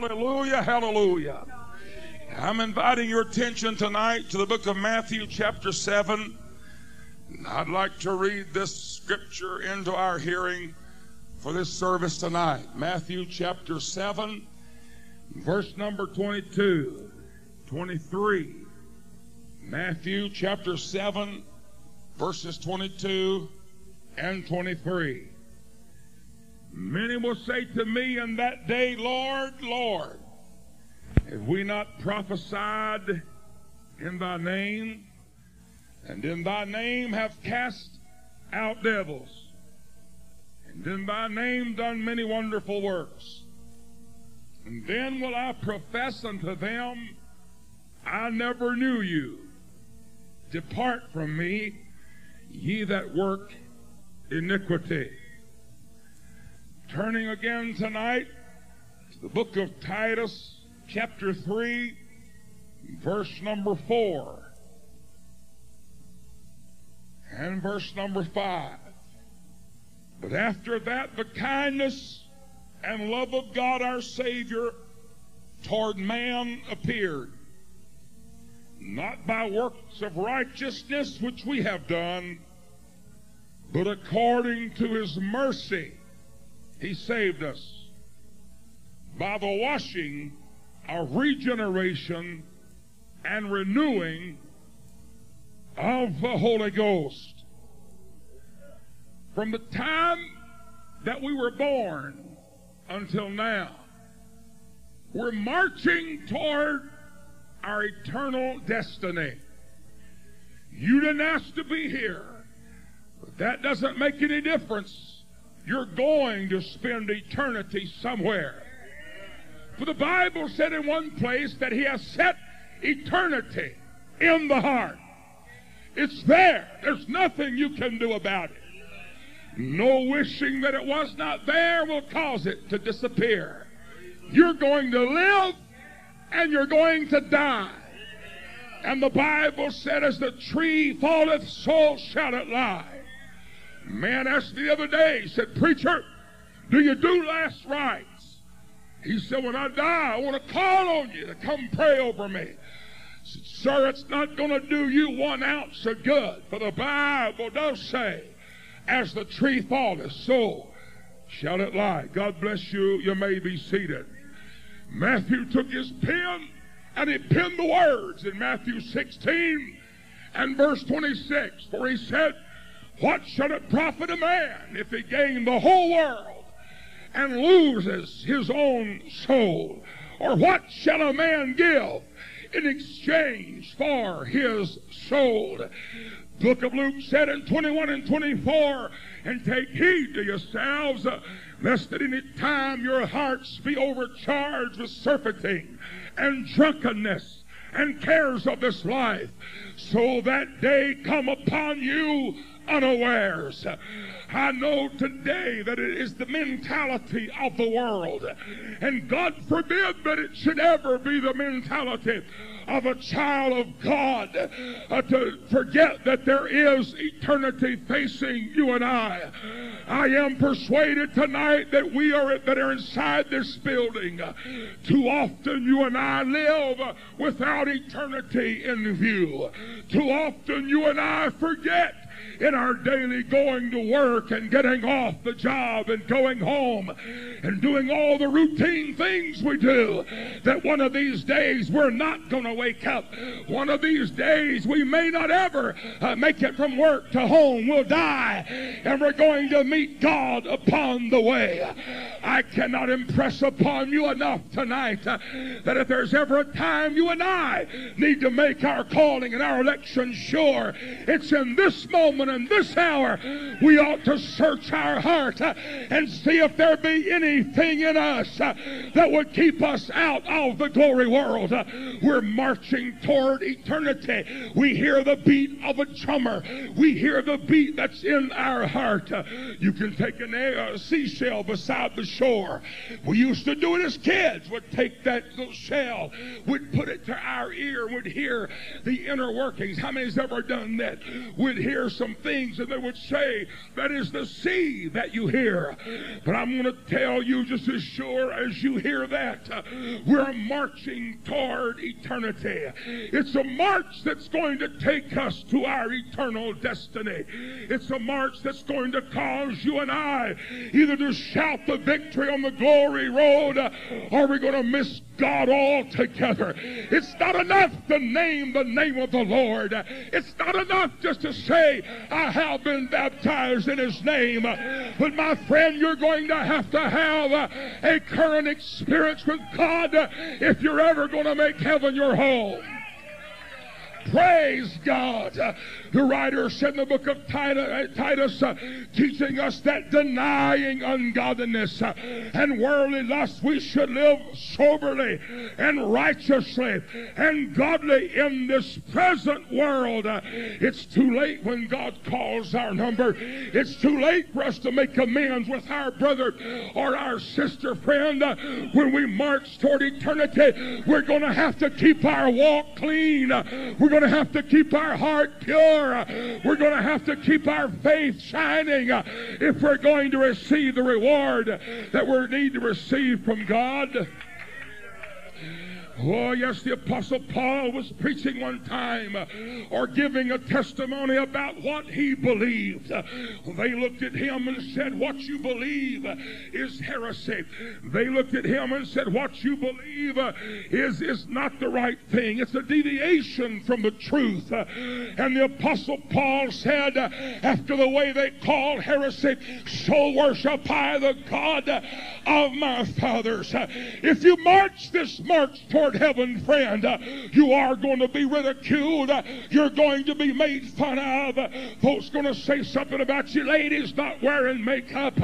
Hallelujah, hallelujah. I'm inviting your attention tonight to the book of Matthew, chapter 7. I'd like to read this scripture into our hearing for this service tonight. Matthew, chapter 7, verse number 22, 23. Matthew, chapter 7, verses 22 and 23. Many will say to me in that day, Lord, Lord, have we not prophesied in thy name? And in thy name have cast out devils? And in thy name done many wonderful works? And then will I profess unto them, I never knew you. Depart from me, ye that work iniquity. Turning again tonight to the book of Titus, chapter 3, verse number 4, and verse number 5. But after that, the kindness and love of God our Savior toward man appeared, not by works of righteousness which we have done, but according to his mercy he saved us by the washing of regeneration and renewing of the Holy Ghost. From the time that we were born until now, we're marching toward our eternal destiny. You didn't ask to be here, but that doesn't make any difference you're going to spend eternity somewhere. For the Bible said in one place that He has set eternity in the heart. It's there. There's nothing you can do about it. No wishing that it was not there will cause it to disappear. You're going to live and you're going to die. And the Bible said, as the tree falleth, so shall it lie. Man asked me the other day, he said, Preacher, do you do last rites? He said, When I die, I want to call on you to come pray over me. Said, Sir, it's not going to do you one ounce of good. For the Bible does say, As the tree falleth, so shall it lie. God bless you. You may be seated. Matthew took his pen and he penned the words in Matthew 16 and verse 26, for he said, what shall it profit a man if he gain the whole world and loses his own soul? Or what shall a man give in exchange for his soul? Book of Luke said in 21 and 24, and take heed to yourselves, uh, lest at any time your hearts be overcharged with surfeiting and drunkenness and cares of this life, so that day come upon you unawares. I know today that it is the mentality of the world. And God forbid that it should ever be the mentality of a child of God uh, to forget that there is eternity facing you and I. I am persuaded tonight that we are that are inside this building. Too often you and I live without eternity in view. Too often you and I forget in our daily going to work and getting off the job and going home and doing all the routine things we do, that one of these days we're not going to wake up. One of these days we may not ever uh, make it from work to home. We'll die and we're going to meet God upon the way. I cannot impress upon you enough tonight uh, that if there's ever a time you and I need to make our calling and our election sure, it's in this moment in this hour, we ought to search our heart uh, and see if there be anything in us uh, that would keep us out of the glory world. Uh, we're marching toward eternity. We hear the beat of a drummer. We hear the beat that's in our heart. You can take a seashell beside the shore. We used to do it as kids. We'd take that little shell, we'd put it to our ear, we'd hear the inner workings. How many's ever done that? We'd hear some things and they would say, that is the sea that you hear. But I'm going to tell you just as sure as you hear that, uh, we're marching toward eternity. It's a march that's going to take us to our eternal destiny. It's a march that's going to cause you and I either to shout the victory on the glory road uh, or we're going to miss God altogether. It's not enough to name the name of the Lord. It's not enough just to say, I have been baptized in His name. But my friend, you're going to have to have a current experience with God if you're ever going to make heaven your home. Praise God. The writer said in the book of Titus, uh, teaching us that denying ungodliness uh, and worldly lust, we should live soberly and righteously and godly in this present world. Uh, it's too late when God calls our number. It's too late for us to make amends with our brother or our sister friend. When we march toward eternity, we're going to have to keep our walk clean. We're going to have to keep our heart pure. We're going to have to keep our faith shining uh, if we're going to receive the reward that we need to receive from God. Oh, yes, the Apostle Paul was preaching one time uh, or giving a testimony about what he believed. Uh, they looked at him and said, What you believe uh, is heresy. They looked at him and said, What you believe is, is not the right thing. It's a deviation from the truth. And the Apostle Paul said, After the way they call heresy, so worship I the God of my fathers. if you march this march toward heaven, friend, uh, you are going to be ridiculed. Uh, you're going to be made fun of. Uh, folks going to say something about you ladies not wearing makeup.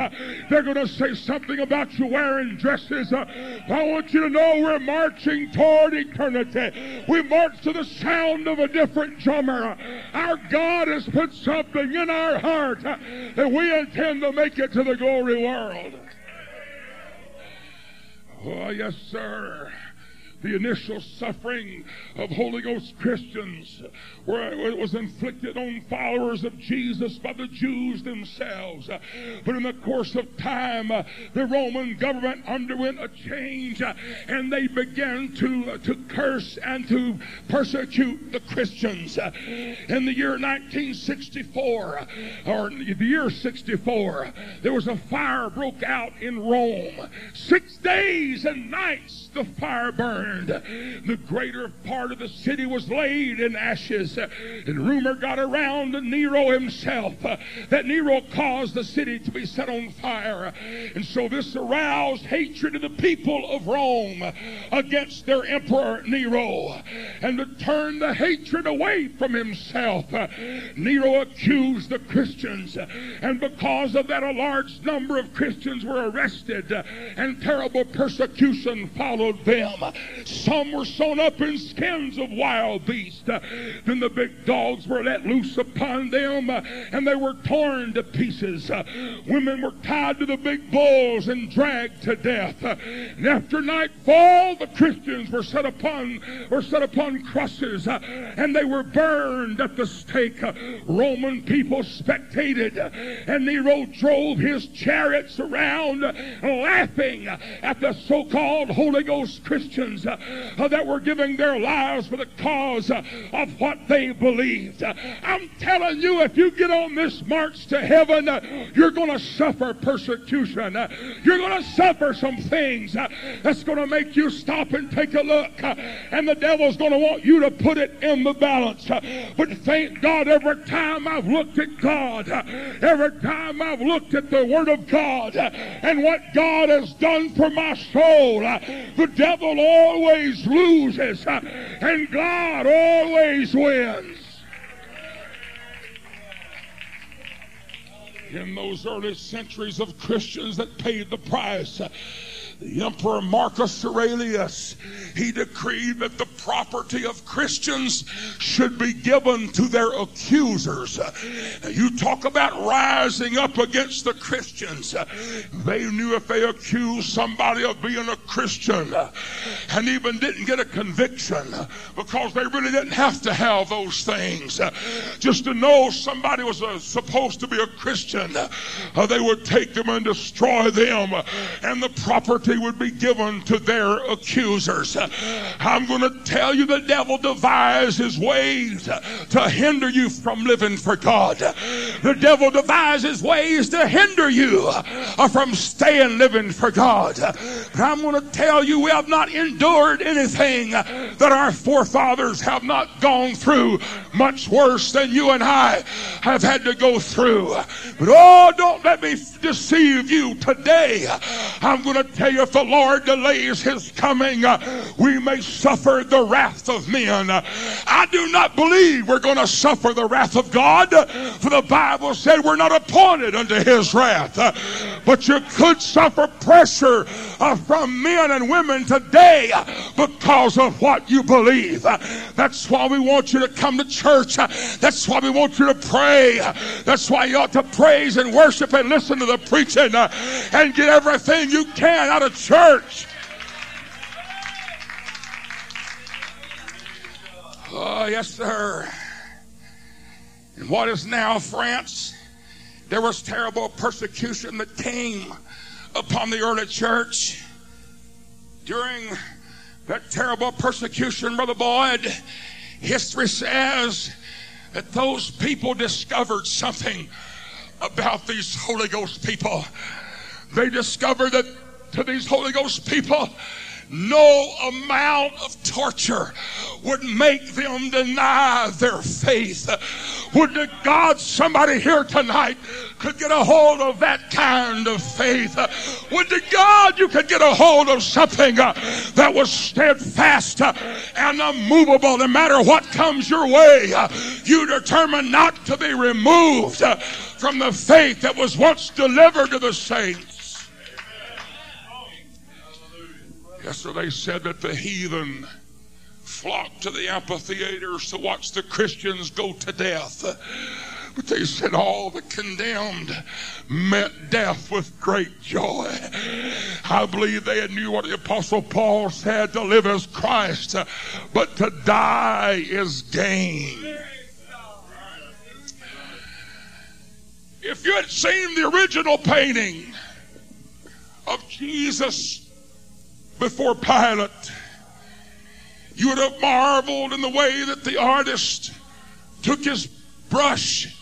They're going to say something about you wearing dresses. I want you to know we're marching toward eternity. We march to the sound of a different drummer. Our God has put something in our heart that we intend to make it to the glory world. Oh, yes, sir the initial suffering of Holy Ghost Christians where it was inflicted on followers of Jesus by the Jews themselves. But in the course of time, the Roman government underwent a change and they began to, to curse and to persecute the Christians. In the year 1964, or the year 64, there was a fire broke out in Rome. Six days and nights the fire burned. The greater part of the city was laid in ashes. And rumor got around to Nero himself uh, that Nero caused the city to be set on fire. And so this aroused hatred of the people of Rome against their emperor Nero. And to turn the hatred away from himself, Nero accused the Christians. And because of that, a large number of Christians were arrested and terrible persecution followed them. Some were sewn up in skins of wild beasts. Uh, then the big dogs were let loose upon them uh, and they were torn to pieces. Uh, women were tied to the big bulls and dragged to death. And after nightfall, the Christians were set upon were set upon crosses and they were burned at the stake. Roman people spectated and Nero drove his chariots around laughing at the so-called Holy Ghost Christians uh, Uh, that were giving their lives for the cause uh, of what they believed. Uh, I'm telling you, if you get on this march to heaven, uh, you're going to suffer persecution. Uh, you're going to suffer some things that's going to make you stop and take a look. And the devil's going to want you to put it in the balance. But thank God every time I've looked at God, every time I've looked at the Word of God and what God has done for my soul, the devil always always loses uh, and God always wins. In those early centuries of Christians that paid the price, uh, the Emperor Marcus Aurelius, he decreed that the property of Christians should be given to their accusers. You talk about rising up against the Christians. They knew if they accused somebody of being a Christian and even didn't get a conviction because they really didn't have to have those things. Just to know somebody was uh, supposed to be a Christian, uh, they would take them and destroy them, and the property would be given to their accusers. I'm going to tell you the devil devises ways to hinder you from living for God. The devil devises ways to hinder you uh, from staying living for God. But I'm going to tell you we have not endured anything that our forefathers have not gone through much worse than you and I have had to go through. But oh, don't let me deceive you today. I'm going to tell you if the Lord delays his coming, uh, we may suffer the wrath of men. I do not believe we're going to suffer the wrath of God, for the Bible said we're not appointed unto his wrath. But you could suffer pressure uh, from men and women today because of what you believe. That's why we want you to come to church. That's why we want you to pray. That's why you ought to praise and worship and listen to the preaching and get everything you can out of church. Oh, yes, sir. And what is now France? There was terrible persecution that came upon the early church. During that terrible persecution, Brother Boyd, history says that those people discovered something about these Holy Ghost people. They discovered that to these Holy Ghost people, no amount of torture would make them deny their faith. Would to God somebody here tonight could get a hold of that kind of faith? Would to God you could get a hold of something uh, that was steadfast uh, and unmovable no matter what comes your way? Uh, you determined not to be removed from the faith that was once delivered to the saints. Yesterday said that the heathen flocked to the amphitheaters to watch the Christians go to death. But they said all the condemned met death with great joy. I believe they knew what the Apostle Paul said to live as Christ, but to die is gain. If you had seen the original painting of Jesus before Pilate, you would have marveled in the way that the artist took his brush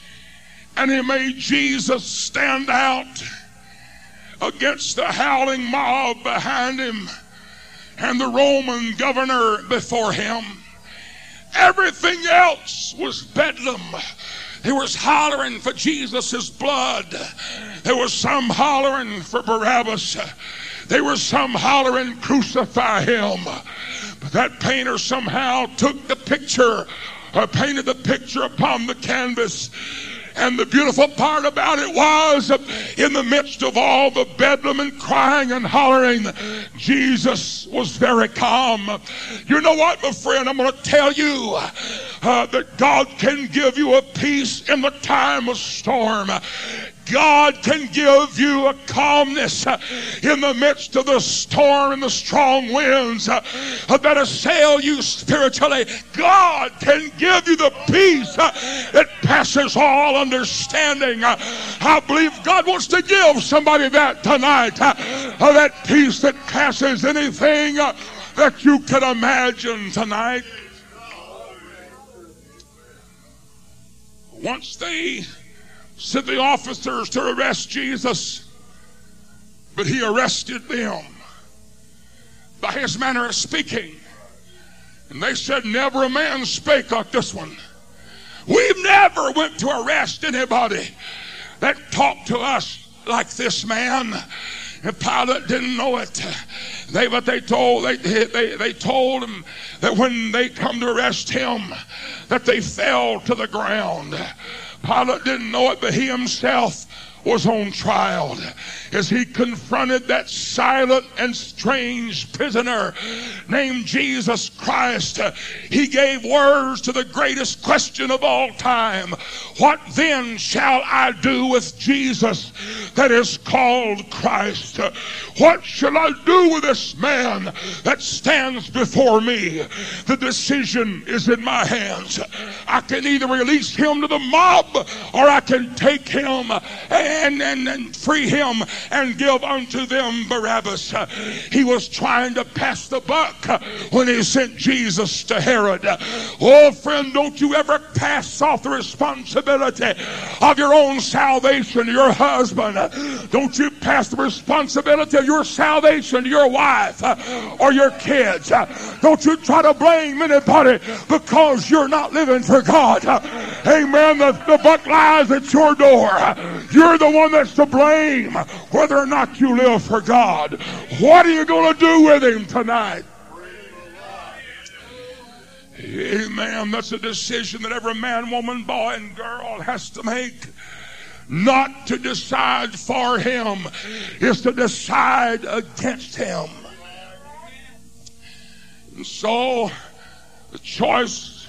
and he made Jesus stand out against the howling mob behind him and the Roman governor before him. Everything else was bedlam. There was hollering for Jesus' blood. There was some hollering for Barabbas. There was some hollering, crucify him. But that painter somehow took the picture, or painted the picture upon the canvas. And the beautiful part about it was, in the midst of all the bedlam and crying and hollering, Jesus was very calm. You know what, my friend? I'm going to tell you uh, that God can give you a peace in the time of storm. God can give you a calmness uh, in the midst of the storm and the strong winds uh, that assail you spiritually. God can give you the peace uh, that passes all understanding. I believe God wants to give somebody that tonight. That peace that passes anything that you can imagine tonight. Once they sent the officers to arrest Jesus, but he arrested them by his manner of speaking. And they said, Never a man spake like this one. We've never went to arrest anybody that talked to us like this man. And Pilate didn't know it. They, but they told they, they, they told him that when they come to arrest him, that they fell to the ground. Pilate didn't know it, but he himself was on trial as he confronted that silent and strange prisoner named Jesus Christ. He gave words to the greatest question of all time. What then shall I do with Jesus that is called Christ? What shall I do with this man that stands before me? The decision is in my hands. I can either release him to the mob or I can take him and, and, and free him and give unto them Barabbas. He was trying to pass the buck when he sent Jesus to Herod. Oh, friend, don't you ever pass off the responsibility of your own salvation your husband. Don't you pass the responsibility of your salvation to your wife uh, or your kids. Uh, don't you try to blame anybody because you're not living for God. Uh, amen. The, the buck lies at your door. You're the one that's to blame whether or not you live for God. What are you going to do with him tonight? Amen. That's a decision that every man, woman, boy, and girl has to make. Not to decide for him is to decide against him. And so, the choice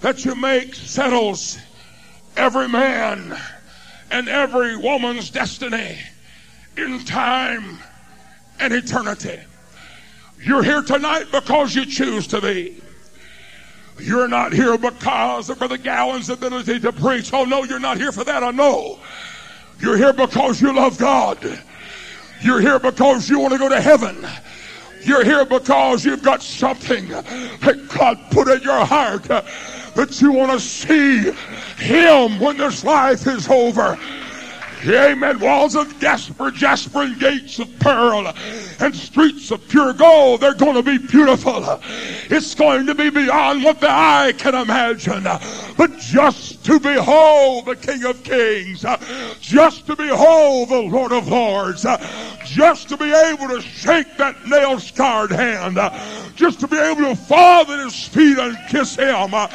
that you make settles every man and every woman's destiny in time and eternity. You're here tonight because you choose to be. You're not here because of Brother Gowan's ability to preach. Oh no, you're not here for that. I know. You're here because you love God. You're here because you want to go to heaven. You're here because you've got something that God put in your heart that you want to see Him when this life is over. Amen. Walls of jasper, jasper, and gates of pearl, and streets of pure gold. They're going to be beautiful. It's going to be beyond what the eye can imagine. But just to behold the King of Kings, just to behold the Lord of Lords, just to be able to shake that nail scarred hand, just to be able to fall at his feet and kiss him. Uh,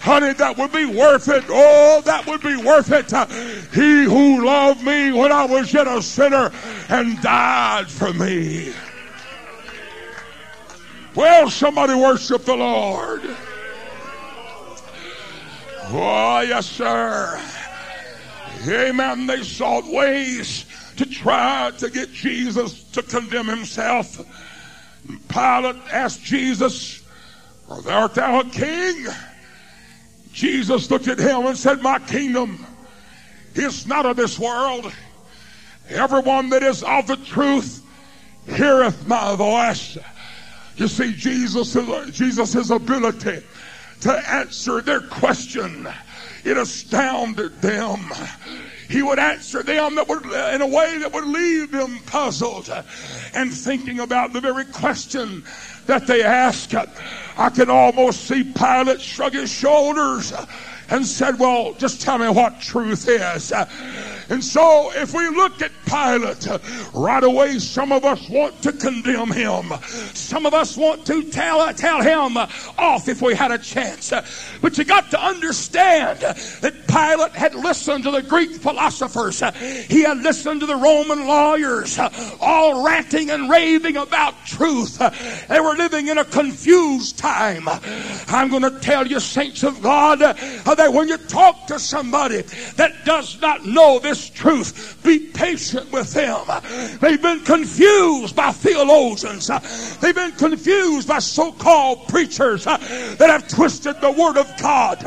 honey, that would be worth it. Oh, that would be worth it. Uh, he who loved me when I was yet a sinner and died for me. Well, somebody worship the Lord. Oh, yes, sir. Amen. They sought ways to try to get Jesus to condemn himself. Pilate asked Jesus, Art thou a king? Jesus looked at him and said, My kingdom is not of this world. Everyone that is of the truth heareth my voice. You see, Jesus, Jesus' ability to answer their question, it astounded them. He would answer them that would, uh, in a way that would leave them puzzled and thinking about the very question that they asked. I can almost see Pilate shrug his shoulders and said, Well, just tell me what truth is. And so, if we look at Pilate, right away, some of us want to condemn him. Some of us want to tell, tell him off if we had a chance. But you got to understand that Pilate had listened to the Greek philosophers. He had listened to the Roman lawyers, all ranting and raving about truth. They were living in a confused time. I'm going to tell you, saints of God, that when you talk to somebody that does not know this truth, be patient with them. They've been confused by theologians. They've been confused by so-called preachers that have twisted the word of God.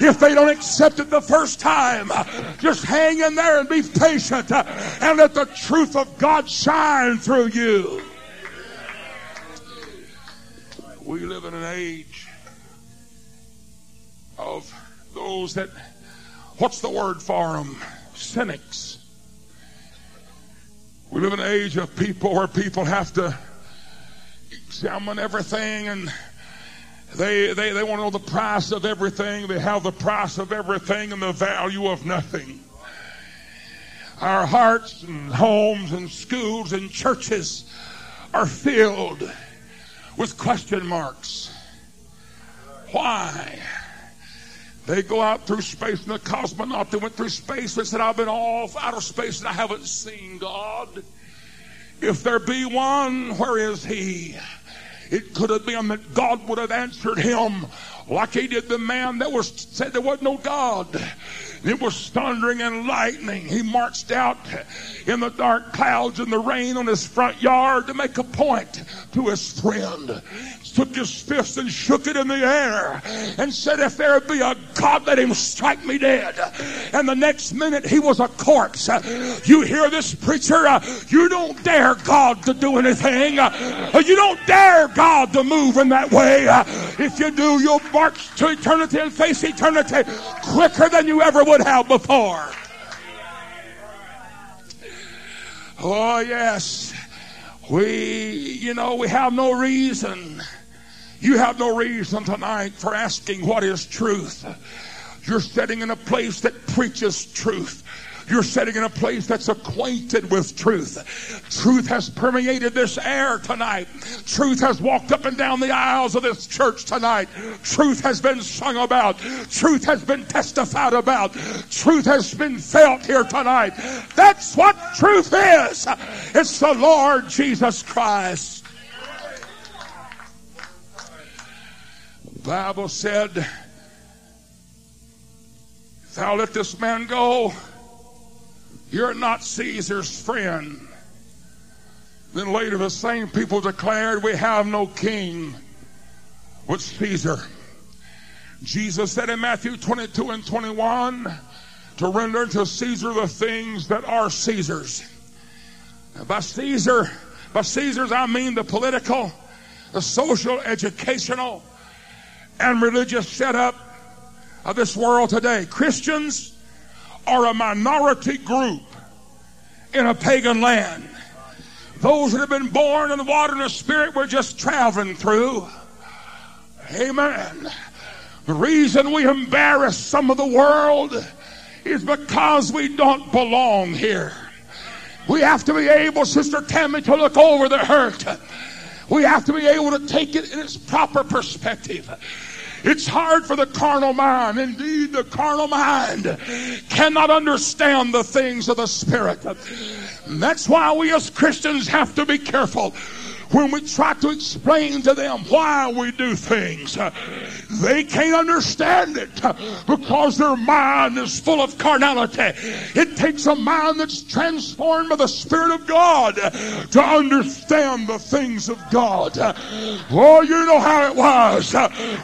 If they don't accept it the first time, just hang in there and be patient and let the truth of God shine through you. We live in an age of those that, what's the word for them? Cynics. We live in an age of people where people have to examine everything and they, they, they want to know the price of everything. They have the price of everything and the value of nothing. Our hearts and homes and schools and churches are filled with question marks. Why? They go out through space, and the cosmonaut that went through space they said, I've been off out of space and I haven't seen God. If there be one, where is he? It could have been that God would have answered him like he did the man that was said there was no God. It was thundering and lightning. He marched out in the dark clouds and the rain on his front yard to make a point to his friend took his fist and shook it in the air and said, If there be a God, let him strike me dead. And the next minute he was a corpse. You hear this preacher? You don't dare God to do anything. You don't dare God to move in that way. If you do, you'll march to eternity and face eternity quicker than you ever would have before. Oh, yes. We, you know, we have no reason you have no reason tonight for asking what is truth. You're sitting in a place that preaches truth. You're sitting in a place that's acquainted with truth. Truth has permeated this air tonight. Truth has walked up and down the aisles of this church tonight. Truth has been sung about. Truth has been testified about. Truth has been felt here tonight. That's what truth is. It's the Lord Jesus Christ. Bible said, if thou let this man go, you're not Caesar's friend. Then later the same people declared, we have no king but Caesar. Jesus said in Matthew 22 and 21 to render to Caesar the things that are Caesar's. By Caesar, by Caesar's I mean the political, the social, educational, and religious setup of this world today. Christians are a minority group in a pagan land. Those that have been born in the water and the spirit we're just traveling through. Amen. The reason we embarrass some of the world is because we don't belong here. We have to be able, Sister Tammy, to look over the hurt. We have to be able to take it in its proper perspective. It's hard for the carnal mind. Indeed, the carnal mind cannot understand the things of the Spirit. And that's why we as Christians have to be careful when we try to explain to them why we do things. Uh, they can't understand it uh, because their mind is full of carnality. It takes a mind that's transformed by the Spirit of God uh, to understand the things of God. Oh, you know how it was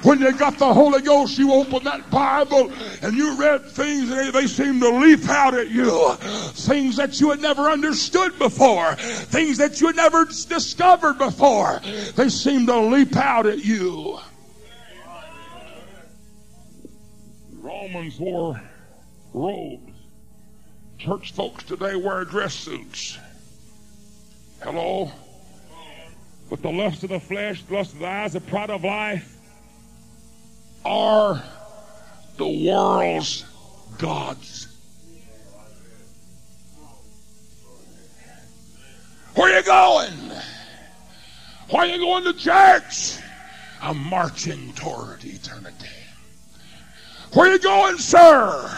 when you got the Holy Ghost, you opened that Bible and you read things and they seemed to leap out at you. Things that you had never understood before, things that you had never discovered before. They seem to leap out at you. Romans wore robes. Church folks today wear dress suits. Hello? But the lust of the flesh, the lust of the eyes, the pride of life are the world's gods. Where are you going? Why are you going to church? I'm marching toward eternity. Where are you going, sir?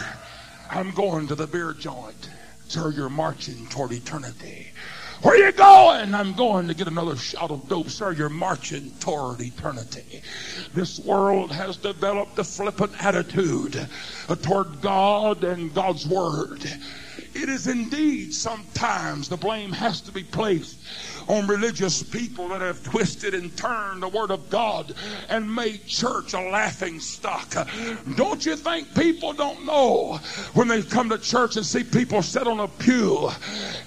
I'm going to the beer joint. Sir, you're marching toward eternity. Where are you going? I'm going to get another shot of dope. Sir, you're marching toward eternity. This world has developed a flippant attitude toward God and God's Word. It is indeed sometimes the blame has to be placed on religious people that have twisted and turned the Word of God and made church a laughing stock. Don't you think people don't know when they come to church and see people sit on a pew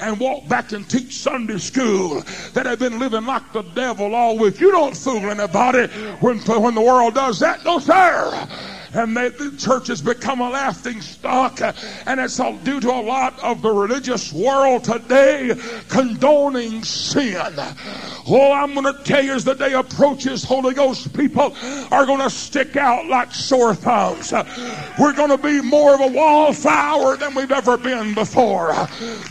and walk back and teach Sunday school that have been living like the devil all week? You don't fool anybody when, when the world does that. No, sir and they, the church has become a laughing stock, and it's all due to a lot of the religious world today condoning sin. Oh, I'm going to tell you as the day approaches, Holy Ghost people are going to stick out like sore thumbs. We're going to be more of a wallflower than we've ever been before.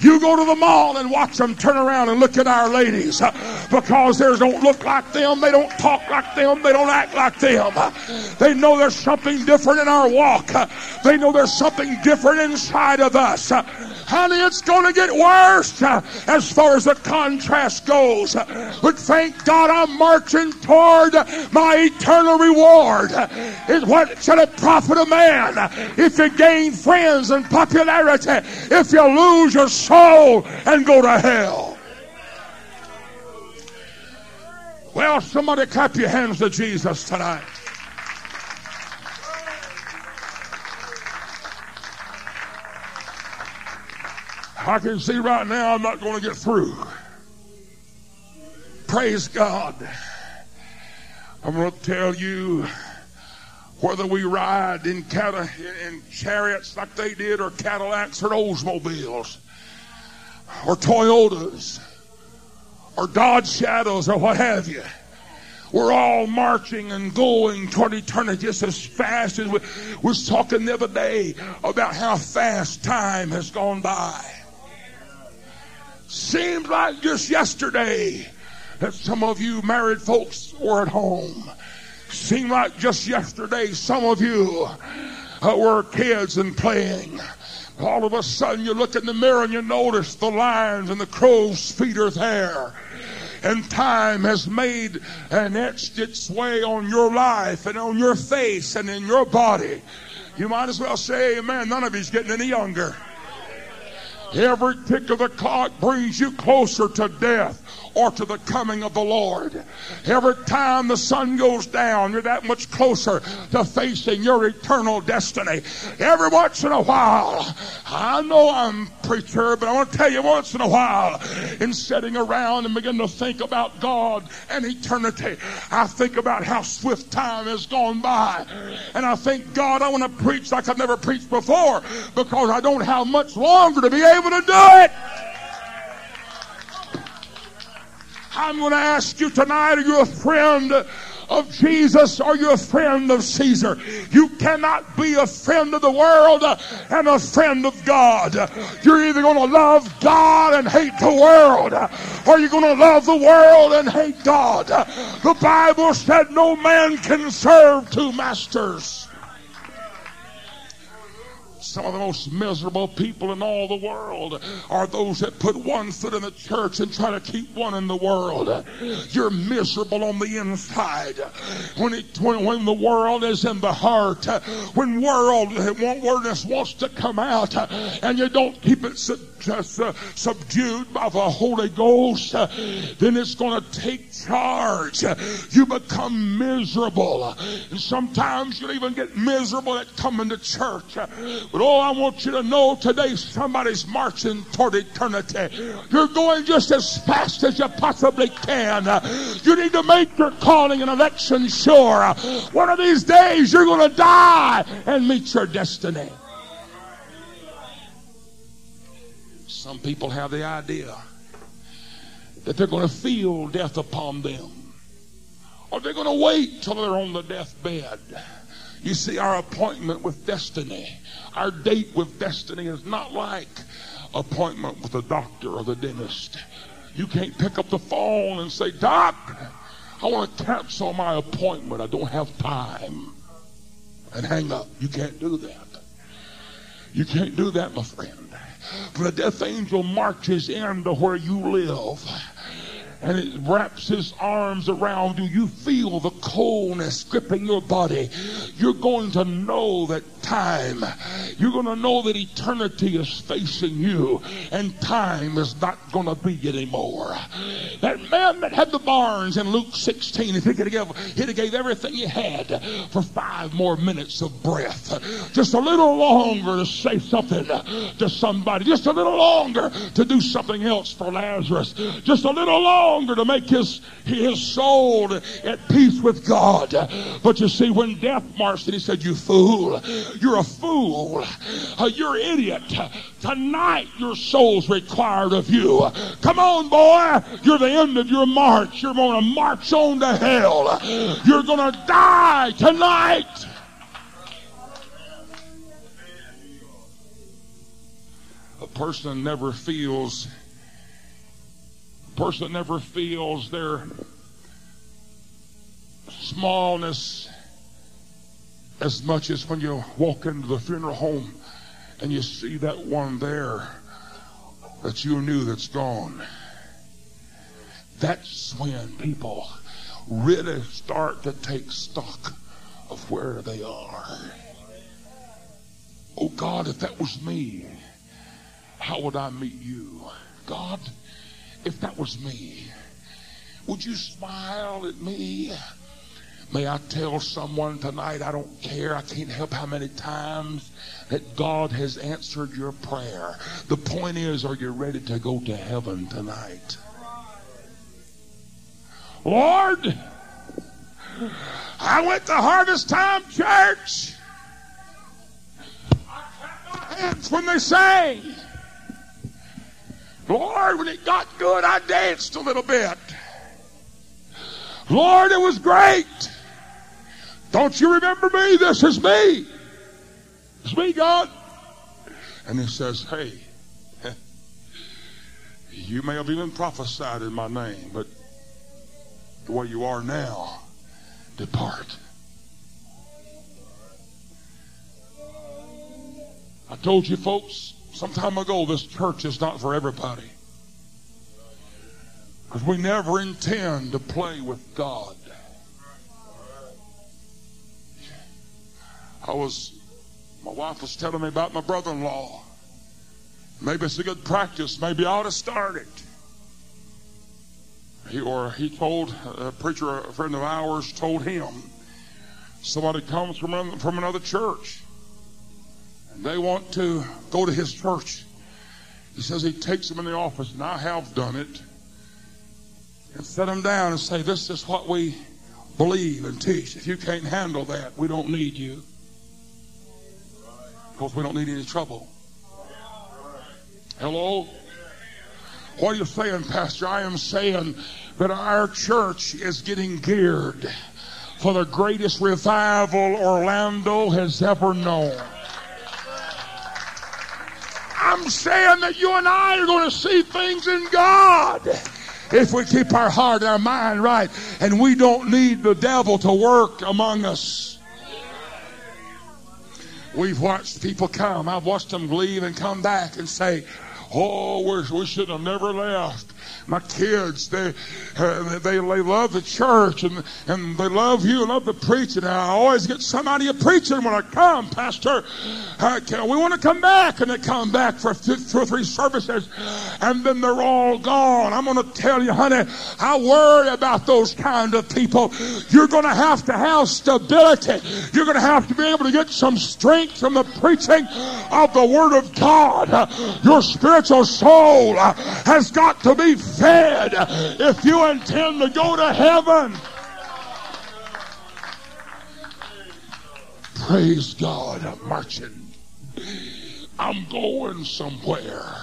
You go to the mall and watch them turn around and look at our ladies because they don't look like them, they don't talk like them, they don't act like them. They know there's something different in our walk. They know there's something different inside of us. Honey, it's going to get worse uh, as far as the contrast goes. But thank God I'm marching toward my eternal reward. Uh, is what should it profit a man uh, if you gain friends and popularity, if you lose your soul and go to hell? Well, somebody clap your hands to Jesus tonight. I can see right now I'm not going to get through. Praise God. I'm going to tell you whether we ride in, in chariots like they did, or Cadillacs, or Oldsmobiles, or Toyotas, or Dodge Shadows, or what have you. We're all marching and going toward eternity just as fast as we was talking the other day about how fast time has gone by. Seems like just yesterday that some of you married folks were at home. Seemed like just yesterday some of you uh, were kids and playing. All of a sudden you look in the mirror and you notice the lines and the crow's feet are there. And time has made and etched its way on your life and on your face and in your body. You might as well say, Amen. None of you's getting any younger. Every tick of the clock brings you closer to death or to the coming of the Lord. Every time the sun goes down, you're that much closer to facing your eternal destiny. Every once in a while, I know I'm preacher, but I want to tell you once in a while, in sitting around and begin to think about God and eternity, I think about how swift time has gone by. And I think, God, I want to preach like I've never preached before because I don't have much longer to be able to do it. I'm going to ask you tonight, are you a friend of Jesus or you're a friend of Caesar. You cannot be a friend of the world and a friend of God. You're either going to love God and hate the world or you're going to love the world and hate God. The Bible said no man can serve two masters. Some of the most miserable people in all the world are those that put one foot in the church and try to keep one in the world. You're miserable on the inside. When, it, when, when the world is in the heart, when world wordness wants to come out and you don't keep it just uh, subdued by the Holy Ghost, then it's going to take charge. You become miserable. And sometimes you even get miserable at coming to church. But oh, I want you to know today somebody's marching toward eternity. You're going just as fast as you possibly can. You need to make your calling and election sure. One of these days you're going to die and meet your destiny. Some people have the idea that they're going to feel death upon them. Or they're going to wait till they're on the deathbed. You see, our appointment with destiny, our date with destiny is not like appointment with the doctor or the dentist. You can't pick up the phone and say, Doc, I want to cancel my appointment. I don't have time. And hang up. You can't do that. You can't do that, my friend. For the death angel marches into where you live and it wraps his arms around you. You feel the coldness gripping your body. You're going to know that time, you're going to know that eternity is facing you and time is not going to be anymore. That man that had the barns in Luke 16, if he could have, he'd have gave everything he had for five more minutes of breath. Just a little longer to say something to somebody. Just a little longer to do something else for Lazarus. Just a little longer to make his, his soul at peace with God. But you see, when death marched and he said, You fool, you're a fool, you're an idiot. Tonight, your soul's required of you. Come on, boy, you're the end of your march. You're going to march on to hell. You're going to die tonight. A person never feels A person never feels their smallness as much as when you walk into the funeral home and you see that one there that you knew that's gone. That's when people really start to take stock of where they are. Oh God, if that was me, how would I meet you? God, if that was me, would you smile at me? May I tell someone tonight, I don't care, I can't help how many times that God has answered your prayer. The point is, are you ready to go to heaven tonight? Lord, I went to Harvest Time Church. I clapped my hands when they sang. Lord, when it got good, I danced a little bit. Lord, it was great. Don't you remember me? This is me. It's me, God. And he says, Hey, you may have even prophesied in my name, but the way you are now, depart. I told you folks some time ago this church is not for everybody. Because we never intend to play with God. I was, my wife was telling me about my brother in law. Maybe it's a good practice. Maybe I ought to start it. He, or he told a preacher, a friend of ours, told him somebody comes from, from another church and they want to go to his church. He says he takes them in the office, and I have done it, and set them down and say, This is what we believe and teach. If you can't handle that, we don't need you. Because we don't need any trouble. Hello? What are you saying, Pastor? I am saying that our church is getting geared for the greatest revival Orlando has ever known. I'm saying that you and I are going to see things in God if we keep our heart and our mind right and we don't need the devil to work among us. We've watched people come. I've watched them leave and come back and say, Oh, we should have never left my kids, they, uh, they, they love the church and, and they love you, love the preaching. I always get somebody preaching when I come, Pastor. We want to come back. And they come back for two or three services and then they're all gone. I'm going to tell you, honey, I worry about those kind of people. You're going to have to have stability. You're going to have to be able to get some strength from the preaching of the Word of God. Your spiritual soul uh, has got to be fed if you intend to go to heaven. Praise God, I'm marching. I'm going somewhere.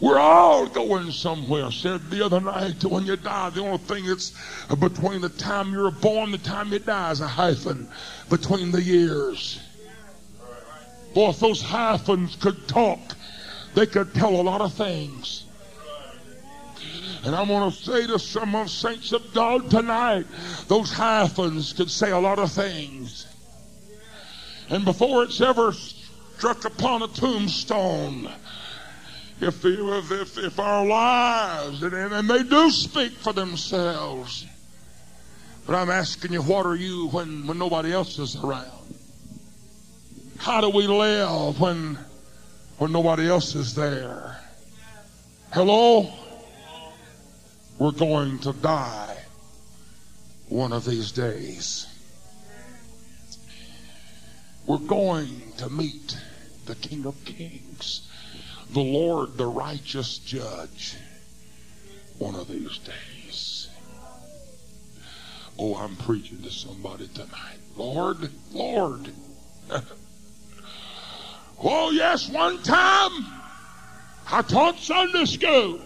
We're all going somewhere. Said the other night, when you die, the only thing that's between the time you're born and the time you die is a hyphen between the years. Boy, if those hyphens could talk, they could tell a lot of things. And I'm going to say to some of saints of God tonight, those hyphens could say a lot of things. And before it's ever struck upon a tombstone, if, if, if our lives, and, and they do speak for themselves, but I'm asking you, what are you when, when nobody else is around? How do we live when, when nobody else is there? Hello? We're going to die one of these days. We're going to meet the King of Kings, the Lord, the righteous judge, one of these days. Oh, I'm preaching to somebody tonight. Lord, Lord. oh, yes, one time I taught Sunday school.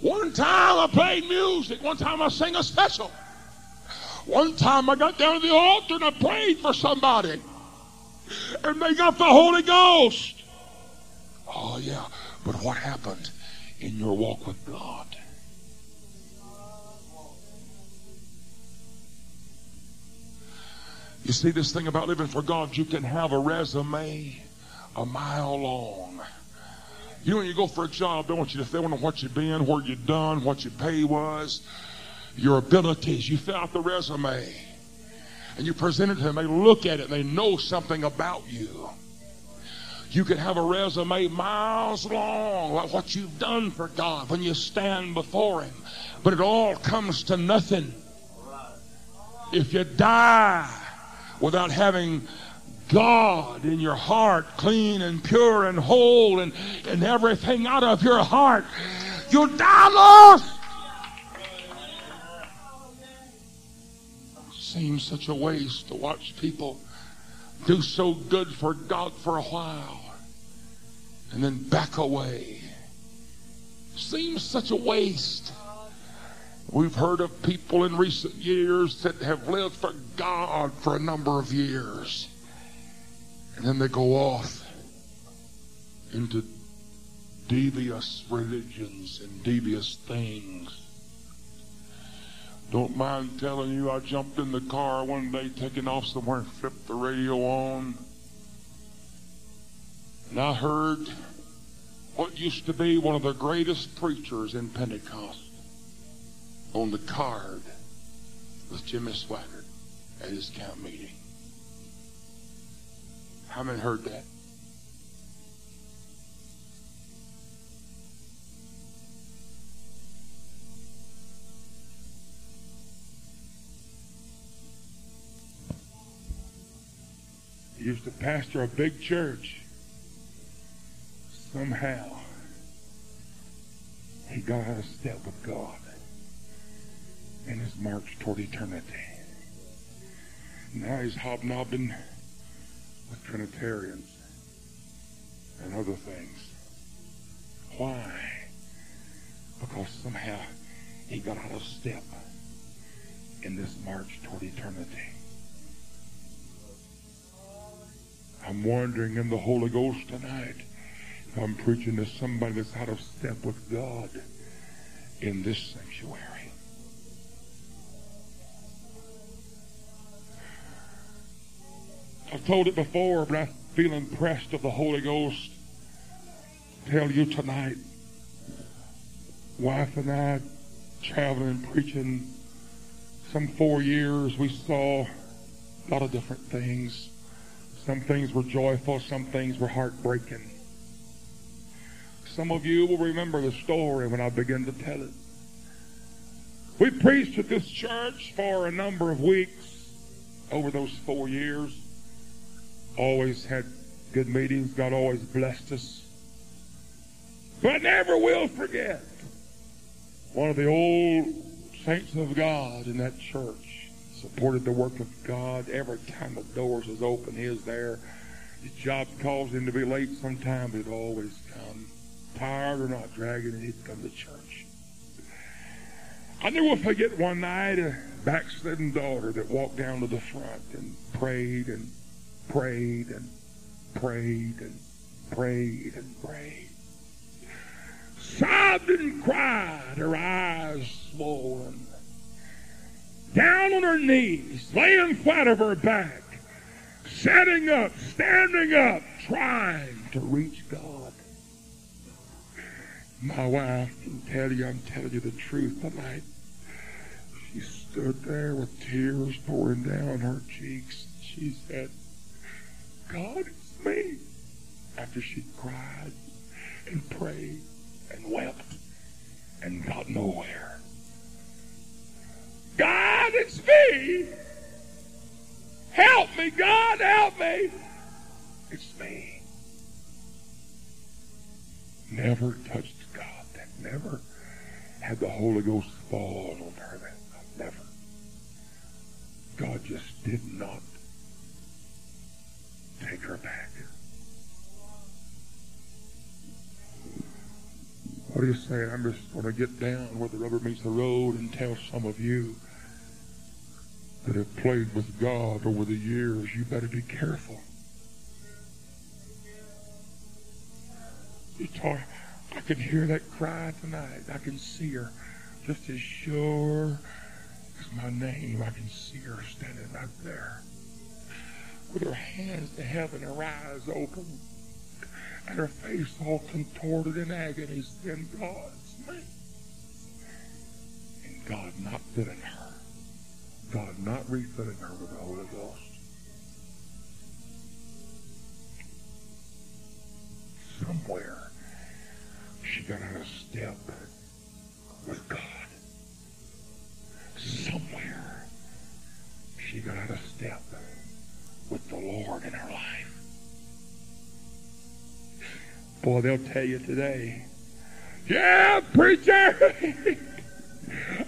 One time I played music. One time I sang a special. One time I got down to the altar and I prayed for somebody. And they got the Holy Ghost. Oh, yeah. But what happened in your walk with God? You see, this thing about living for God, you can have a resume a mile long. You know, when you go for a job, they want you to fill in what you've been, where you've done, what your pay was, your abilities. You fill out the resume and you present it to them. They look at it and they know something about you. You could have a resume miles long, like what you've done for God when you stand before Him. But it all comes to nothing if you die without having God in your heart, clean and pure and whole, and, and everything out of your heart, you'll die lost. Seems such a waste to watch people do so good for God for a while and then back away. Seems such a waste. We've heard of people in recent years that have lived for God for a number of years. And then they go off into devious religions and devious things. Don't mind telling you, I jumped in the car one day taking off somewhere and flipped the radio on. And I heard what used to be one of the greatest preachers in Pentecost on the card with Jimmy Swaggart at his camp meeting. Many heard that? He used to pastor a big church. Somehow, he got out of step with God in his march toward eternity. Now he's hobnobbing with Trinitarians and other things. Why? Because somehow he got out of step in this march toward eternity. I'm wondering in the Holy Ghost tonight if I'm preaching to somebody that's out of step with God in this sanctuary. I've told it before, but I feel impressed of the Holy Ghost. Tell you tonight, wife and I traveling and preaching some four years, we saw a lot of different things. Some things were joyful, some things were heartbreaking. Some of you will remember the story when I begin to tell it. We preached at this church for a number of weeks over those four years. Always had good meetings. God always blessed us. But never will forget one of the old saints of God in that church supported the work of God. Every time the doors was open, he was there. His job caused him to be late sometimes, he'd always come. Tired or not dragging he'd come to church. I never will forget one night a backslidden daughter that walked down to the front and prayed and prayed and prayed and prayed and prayed. Sobbed and cried, her eyes swollen. Down on her knees, laying flat of her back, sitting up, standing up, trying to reach God. My wife can tell you, I'm telling you the truth tonight. She stood there with tears pouring down her cheeks. She said, God, it's me. After she cried and prayed and wept and got nowhere. God, it's me. Help me, God, help me. It's me. Never touched God. That never had the Holy Ghost fall on her. That never. God just did not take her back. What are you saying? I'm just going to get down where the rubber meets the road and tell some of you that have played with God over the years, you better be careful. You talk, I can hear that cry tonight. I can see her just as sure as my name. I can see her standing right there. With her hands to heaven, her eyes open, and her face all contorted in agony, saying, God, it's me. And God not filling her. God not refilling her with the Holy Ghost. Somewhere she got out of step with God. Somewhere she got out of step with the Lord in our life. Boy, they'll tell you today, yeah, preacher,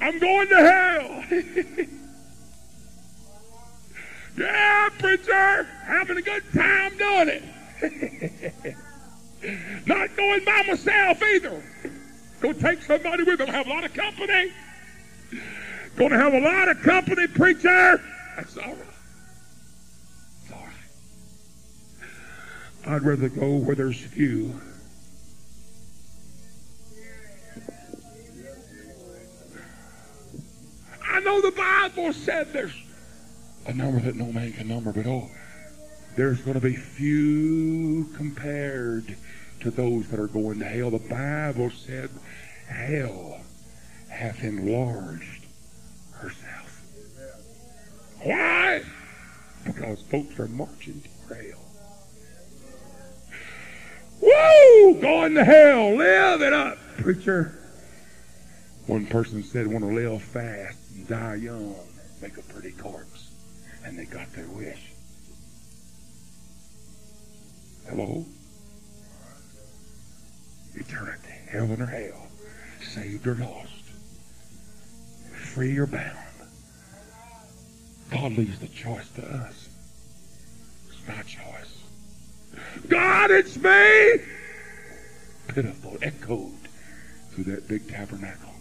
I'm going to hell. yeah, preacher, having a good time doing it. Not going by myself either. Go take somebody with me. Have a lot of company. Going to have a lot of company, preacher. That's all right. I'd rather go where there's few. I know the Bible said there's a number that no man can number, but oh, there's going to be few compared to those that are going to hell. The Bible said hell hath enlarged herself. Why? Because folks are marching to hell. Woo! Going to hell. Live it up, preacher. One person said, want to live fast and die young, make a pretty corpse. And they got their wish. Hello? Eternity, heaven or hell, saved or lost, free or bound. God leaves the choice to us. It's my choice. God, it's me! Pitiful, echoed through that big tabernacle.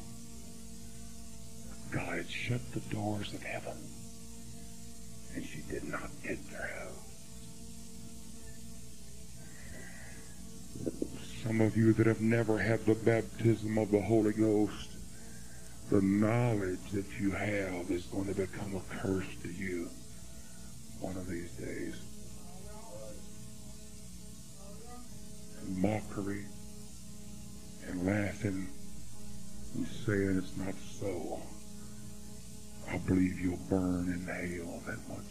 God had shut the doors of heaven, and she did not get through. Some of you that have never had the baptism of the Holy Ghost, the knowledge that you have is going to become a curse to you one of these days. Mockery and laughing and saying it's not so. I believe you'll burn in hell that much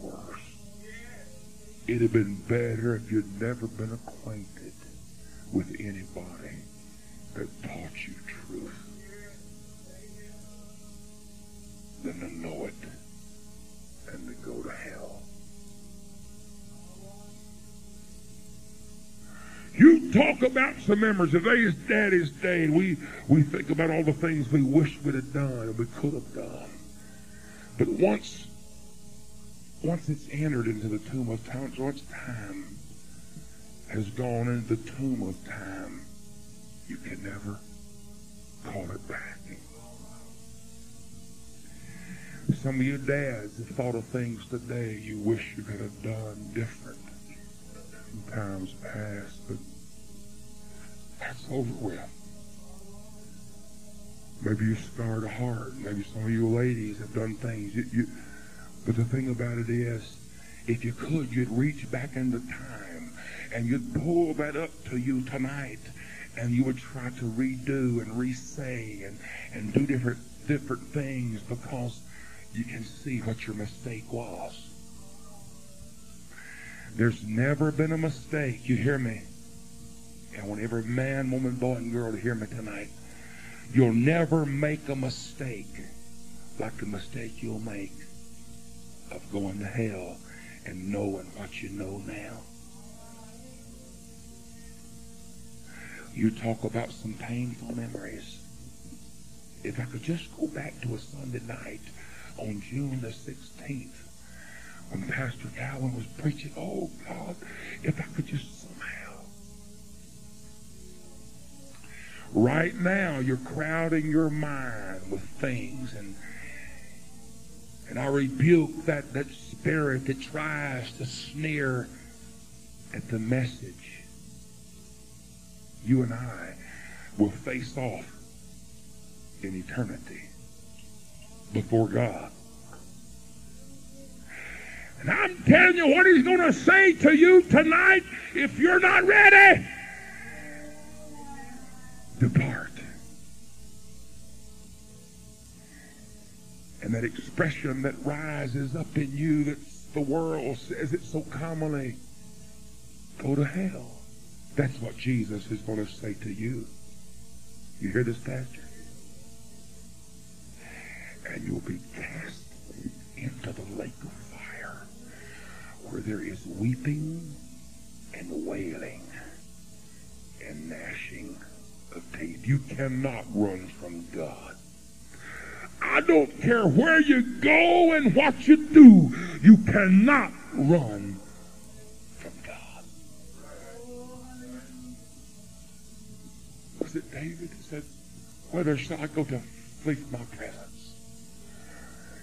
worse. It'd have been better if you'd never been acquainted with anybody that taught you truth than to know it and to go to talk about some memories. Today is Daddy's Day, we, we think about all the things we wish we'd have done and we could have done. But once once it's entered into the tomb of time, once time has gone into the tomb of time, you can never call it back. Some of you dads have thought of things today you wish you could have done different in times past, but that's over with. Maybe you scarred a heart. Maybe some of you ladies have done things. You, you, but the thing about it is, if you could, you'd reach back into time and you'd pull that up to you tonight and you would try to redo and re-say and, and do different different things because you can see what your mistake was. There's never been a mistake. You hear me? And want every man, woman, boy, and girl to hear me tonight. You'll never make a mistake like the mistake you'll make of going to hell and knowing what you know now. You talk about some painful memories. If I could just go back to a Sunday night on June the 16th when Pastor Calvin was preaching, oh God, if I could just somehow. Right now, you're crowding your mind with things and and I rebuke that, that spirit that tries to sneer at the message. You and I will face off in eternity before God. And I'm telling you what he's going to say to you tonight if you're not ready. Depart. And that expression that rises up in you that the world says it so commonly, go to hell. That's what Jesus is going to say to you. You hear this, Pastor? And you'll be cast into the lake of fire where there is weeping and wailing and gnashing of teeth. You cannot run from God. I don't care where you go and what you do, you cannot run from God. Was it David who said, Whether shall I go to flee from my presence?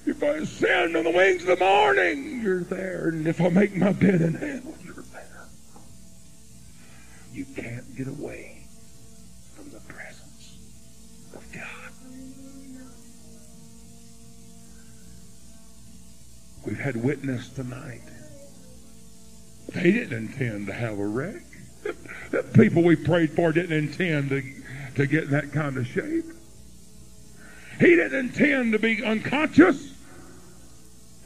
If I ascend on the wings of the morning, you're there. And if I make my bed in hell, you're there. You can't get away We've had witness tonight. They didn't intend to have a wreck. The people we prayed for didn't intend to, to get in that kind of shape. He didn't intend to be unconscious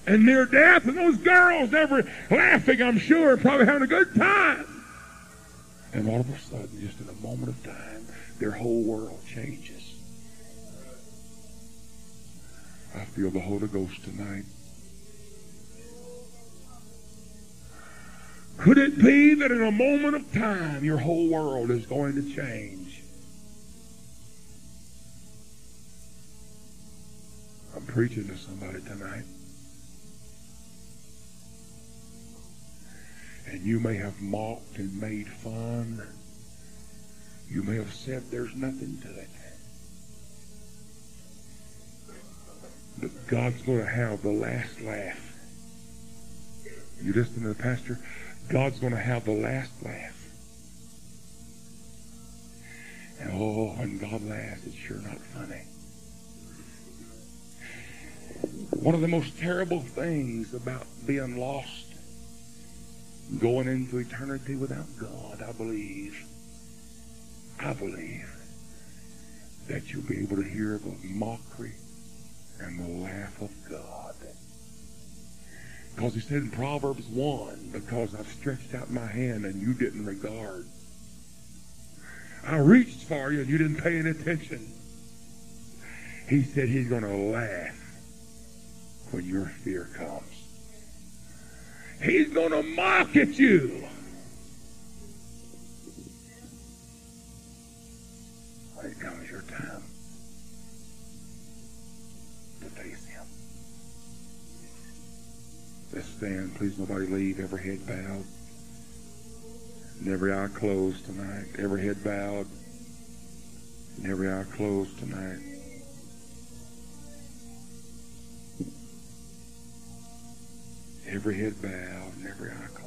and near death, and those girls never laughing, I'm sure, probably having a good time. And all of a sudden, just in a moment of time, their whole world changes. I feel the Holy Ghost tonight. Could it be that in a moment of time your whole world is going to change? I'm preaching to somebody tonight. And you may have mocked and made fun. You may have said there's nothing to it. But God's going to have the last laugh. You listen to the pastor? God's going to have the last laugh. And oh, when God laughs, it's sure not funny. One of the most terrible things about being lost going into eternity without God, I believe, I believe that you'll be able to hear the mockery and the laugh of God. Because he said in Proverbs 1, because I've stretched out my hand and you didn't regard. I reached for you and you didn't pay any attention. He said he's going to laugh when your fear comes. He's going to mock at you. Stand. Please, nobody leave. Every head bowed. And every eye closed tonight. Every head bowed. And every eye closed tonight. Every head bowed and every eye closed.